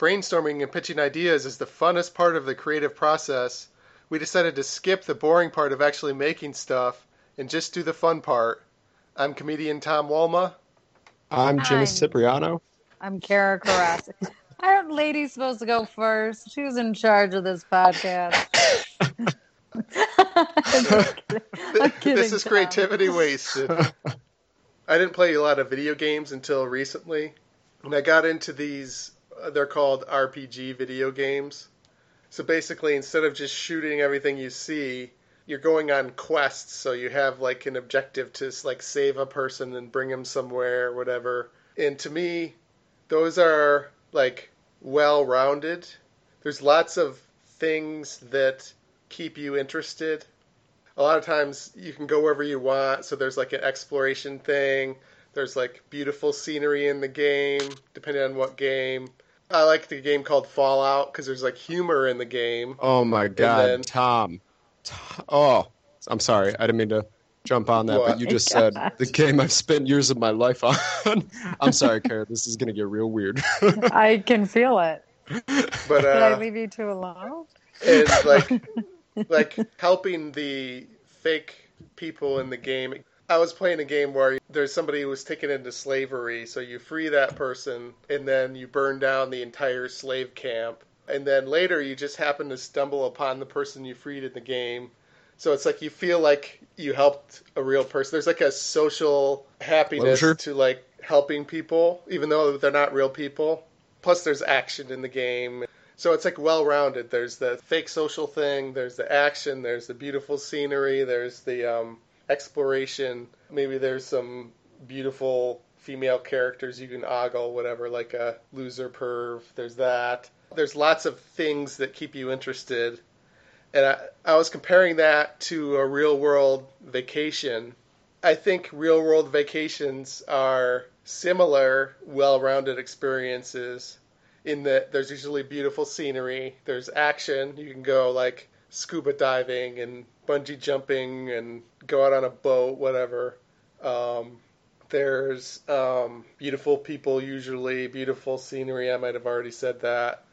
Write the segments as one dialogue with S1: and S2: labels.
S1: brainstorming and pitching ideas is the funnest part of the creative process, we decided to skip the boring part of actually making stuff and just do the fun part. I'm comedian Tom Walma.
S2: I'm Jimmy
S3: I'm-
S2: Cipriano.
S3: I'm Kara Karasik. Aren't ladies supposed to go first? Who's in charge of this podcast? I'm kidding. I'm kidding,
S1: this is
S3: Tom.
S1: creativity wasted. I didn't play a lot of video games until recently, and I got into these. They're called RPG video games. So basically, instead of just shooting everything you see, you're going on quests. So you have like an objective to like save a person and bring him somewhere, or whatever. And to me, those are like well-rounded. There's lots of things that keep you interested a lot of times you can go wherever you want. So there's like an exploration thing. There's like beautiful scenery in the game, depending on what game. I like the game called Fallout because there's like humor in the game.
S2: Oh my God,
S1: then-
S2: Tom. T- Oh, I'm sorry. I didn't mean to jump on that,
S1: What?
S2: but you just
S3: my
S2: said the game I've spent years of my life on. I'm sorry, Kara. This is gonna get real weird.
S3: I can feel it.
S1: But
S3: Did I
S1: uh,
S3: leave you two alone?
S1: It's like like helping the fake people in the game. I was playing a game where there's somebody who was taken into slavery, so you free that person and then you burn down the entire slave camp. And then later you just happen to stumble upon the person you freed in the game. So it's like you feel like you helped a real person. There's like a social happiness
S2: Closure?
S1: to like helping people, even though they're not real people. Plus, there's action in the game. So it's like well rounded. There's the fake social thing, there's the action, there's the beautiful scenery, there's the um, exploration. Maybe there's some beautiful female characters you can ogle, whatever, like a loser perv. There's that. There's lots of things that keep you interested. And I, I was comparing that to a real world vacation. I think real world vacations are similar, well rounded experiences in that there's usually beautiful scenery, there's action, you can go like scuba diving and bungee jumping and go out on a boat, whatever. Um, there's um, beautiful people, usually beautiful scenery. I might have already said that.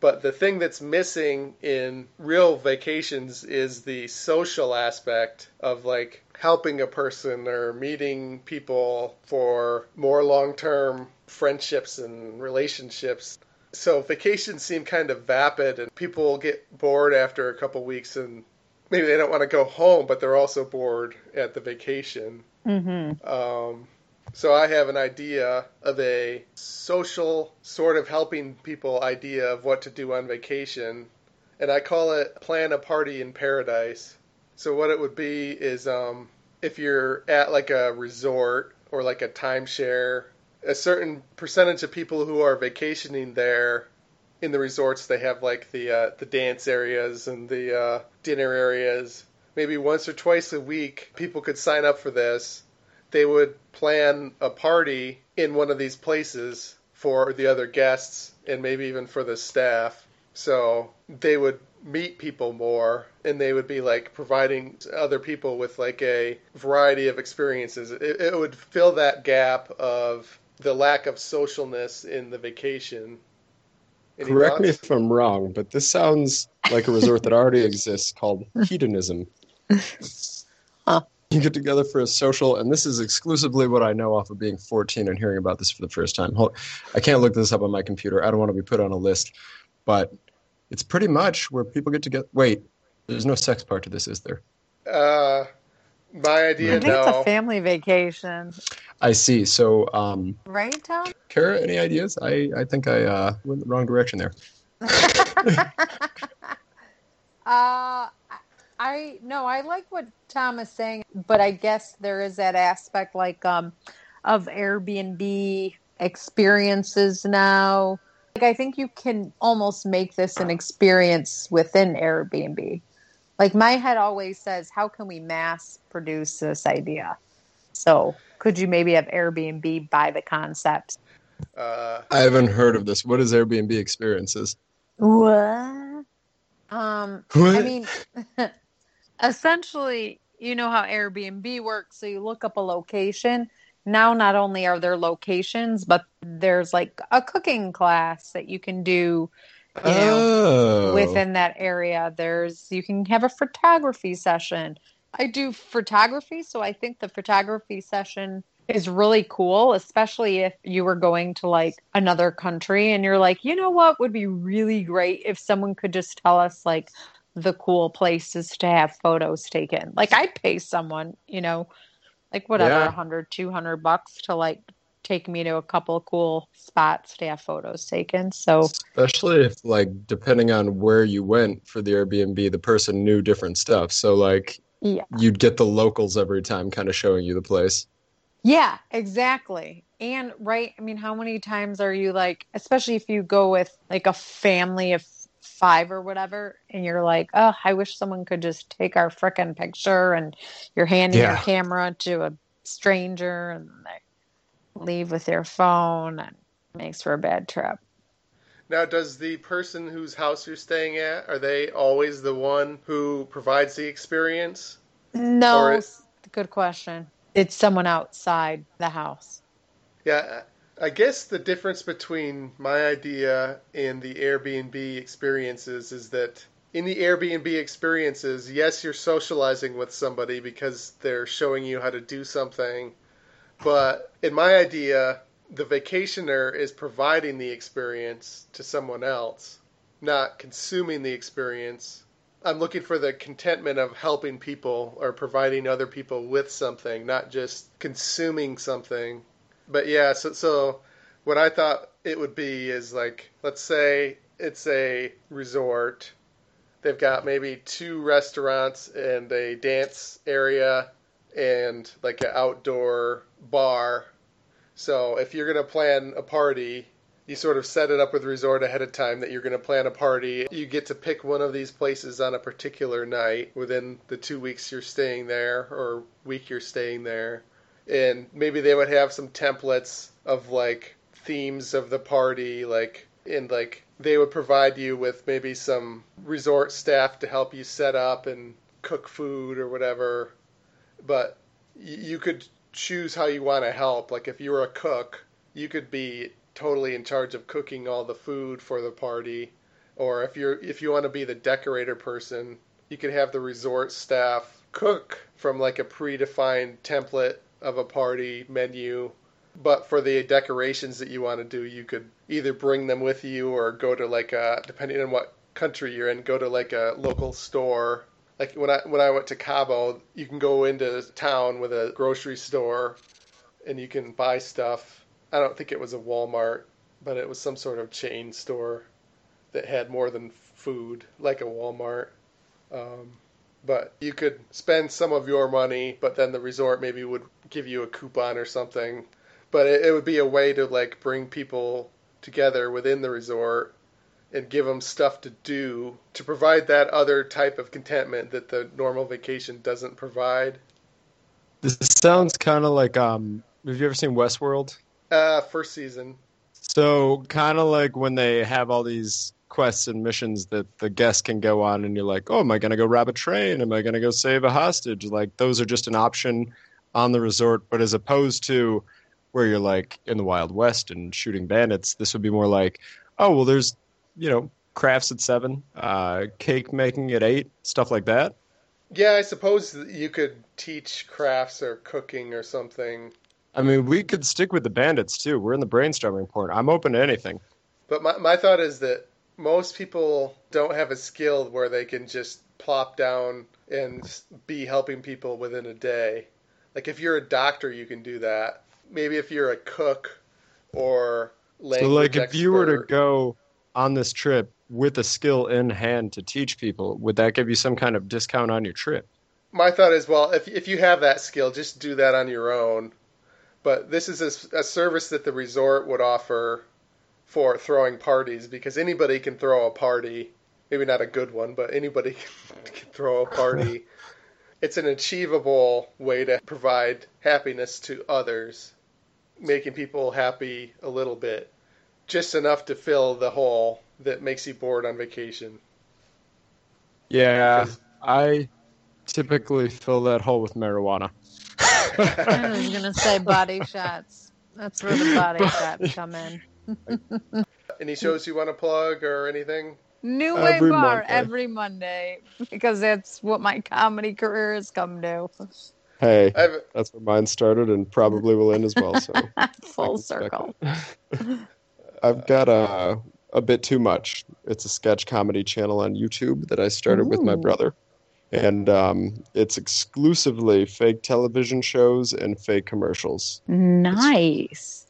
S1: But the thing that's missing in real vacations is the social aspect of like helping a person or meeting people for more long term friendships and relationships. So vacations seem kind of vapid and people get bored after a couple weeks and maybe they don't want to go home, but they're also bored at the vacation.
S3: Mm-hmm.
S1: Um, so I have an idea of a social sort of helping people idea of what to do on vacation, and I call it plan a party in paradise. So what it would be is um, if you're at like a resort or like a timeshare, a certain percentage of people who are vacationing there in the resorts they have like the uh, the dance areas and the uh, dinner areas. Maybe once or twice a week, people could sign up for this they would plan a party in one of these places for the other guests and maybe even for the staff. So they would meet people more and they would be like providing other people with like a variety of experiences. It, it would fill that gap of the lack of socialness in the vacation. Any
S2: Correct me if I'm wrong, but this sounds like a resort that already exists called hedonism.
S3: Huh.
S2: You get together for a social, and this is exclusively what I know off of being 14 and hearing about this for the first time. Hold, I can't look this up on my computer. I don't want to be put on a list, but it's pretty much where people get together. Wait, there's no sex part to this, is there?
S1: Uh, my idea.
S3: I
S1: idea,
S3: think it's a family vacation,
S2: I see. So, um,
S3: right, Tom?
S2: Kara, any ideas? I, I think I uh, went the wrong direction there.
S3: Uh, I no, I like what Tom is saying, but I guess there is that aspect like um of Airbnb experiences now. Like I think you can almost make this an experience within Airbnb. Like my head always says, how can we mass produce this idea? So could you maybe have Airbnb buy the concept?
S1: Uh,
S2: I haven't heard of this. What is Airbnb experiences?
S3: What? Um,
S2: What?
S3: I mean, essentially, you know how Airbnb works. So you look up a location now not only are there locations, but there's like a cooking class that you can do you know,
S2: oh.
S3: within that area. There's you can have a photography session. I do photography, so I think the photography session is really cool, especially if you were going to like another country and you're like, you know what would be really great if someone could just tell us like the cool places to have photos taken. Like I'd pay someone, you know, like whatever,
S2: Yeah.
S3: a hundred, two hundred bucks to like take me to a couple of cool spots to have photos taken. So
S2: Especially if, like, depending on where you went for the Airbnb, the person knew different stuff. So, like,
S3: yeah.
S2: you'd get the locals every time kind of showing you the place.
S3: Yeah, exactly. And right, I mean, how many times are you like, especially if you go with like a family of five or whatever, and you're like, oh, I wish someone could just take our frickin' picture, and you're handing your camera to a stranger, and they leave with their phone, and it makes for a bad trip.
S1: Now, does the person whose house you're staying at are they always the one who provides the experience?
S3: No,
S1: Or it-
S3: s- good question. It's someone outside the house.
S1: Yeah, I guess the difference between my idea and the Airbnb experiences is that in the Airbnb experiences, yes, you're socializing with somebody because they're showing you how to do something. But in my idea, the vacationer is providing the experience to someone else, not consuming the experience. I'm looking for the contentment of helping people or providing other people with something, not just consuming something. But yeah, so so what I thought it would be is like let's say it's a resort. They've got maybe two restaurants and a dance area and like an outdoor bar. So if you're going to plan a party, you sort of set it up with resort ahead of time that you're going to plan a party. You get to pick one of these places on a particular night within the two weeks you're staying there or week you're staying there. And maybe they would have some templates of like themes of the party, like, and like they would provide you with maybe some resort staff to help you set up and cook food or whatever. But you could choose how you want to help. Like if you were a cook, you could be totally in charge of cooking all the food for the party. Or if you're if you want to be the decorator person, you could have the resort staff cook from like a predefined template of a party menu. But for the decorations that you want to do, you could either bring them with you or go to like a depending on what country you're in, go to like a local store like when I when I went to Cabo, you can go into town with a grocery store, and you can buy stuff. I don't think it was a Walmart, but it was some sort of chain store that had more than food, like a Walmart. Um, but you could spend some of your money, but then the resort maybe would give you a coupon or something. But it, it would be a way to like bring people together within the resort and give them stuff to do to provide that other type of contentment that the normal vacation doesn't provide.
S2: This sounds kind of like um. Have you ever seen Westworld?
S1: Uh, first season.
S2: So kind of like when they have all these quests and missions that the guests can go on, and you're like, oh, am I going to go rob a train? Am I going to go save a hostage? Like those are just an option on the resort, but as opposed to where you're like in the Wild West and shooting bandits, this would be more like, oh, well, there's you know crafts at seven, uh, cake making at eight, stuff like that.
S1: Yeah, I suppose you could teach crafts or cooking or something.
S2: I mean, we could stick with the bandits too. We're in the brainstorming point. I'm open to anything.
S1: But my, my thought is that most people don't have a skill where they can just plop down and be helping people within a day. Like if you're a doctor, you can do that. Maybe if you're a cook or language
S2: So, like, if you were to go on this trip with a skill in hand to teach people, would that give you some kind of discount on your trip?
S1: My thought is, well, if if you have that skill, just do that on your own. But this is a service that the resort would offer for throwing parties because anybody can throw a party. Maybe not a good one, but anybody can, can throw a party. it's an achievable way to provide happiness to others, making people happy a little bit, just enough to fill the hole that makes you bored on vacation.
S2: Yeah,
S1: Because-
S2: I typically fill that hole with marijuana.
S3: I was gonna say body shots. That's where the body shots come in.
S1: Any shows you want to plug or anything?
S3: New Way
S2: Every
S3: Bar
S2: Monday.
S3: every Monday because that's what my comedy career has come to.
S2: Hey,
S1: I have
S2: that's where mine started and probably will end as well. So
S3: Full circle.
S2: I've got a a bit too much. It's a sketch comedy channel on YouTube that I started with my brother, and um, it's exclusively fake television shows and fake commercials.
S3: Nice.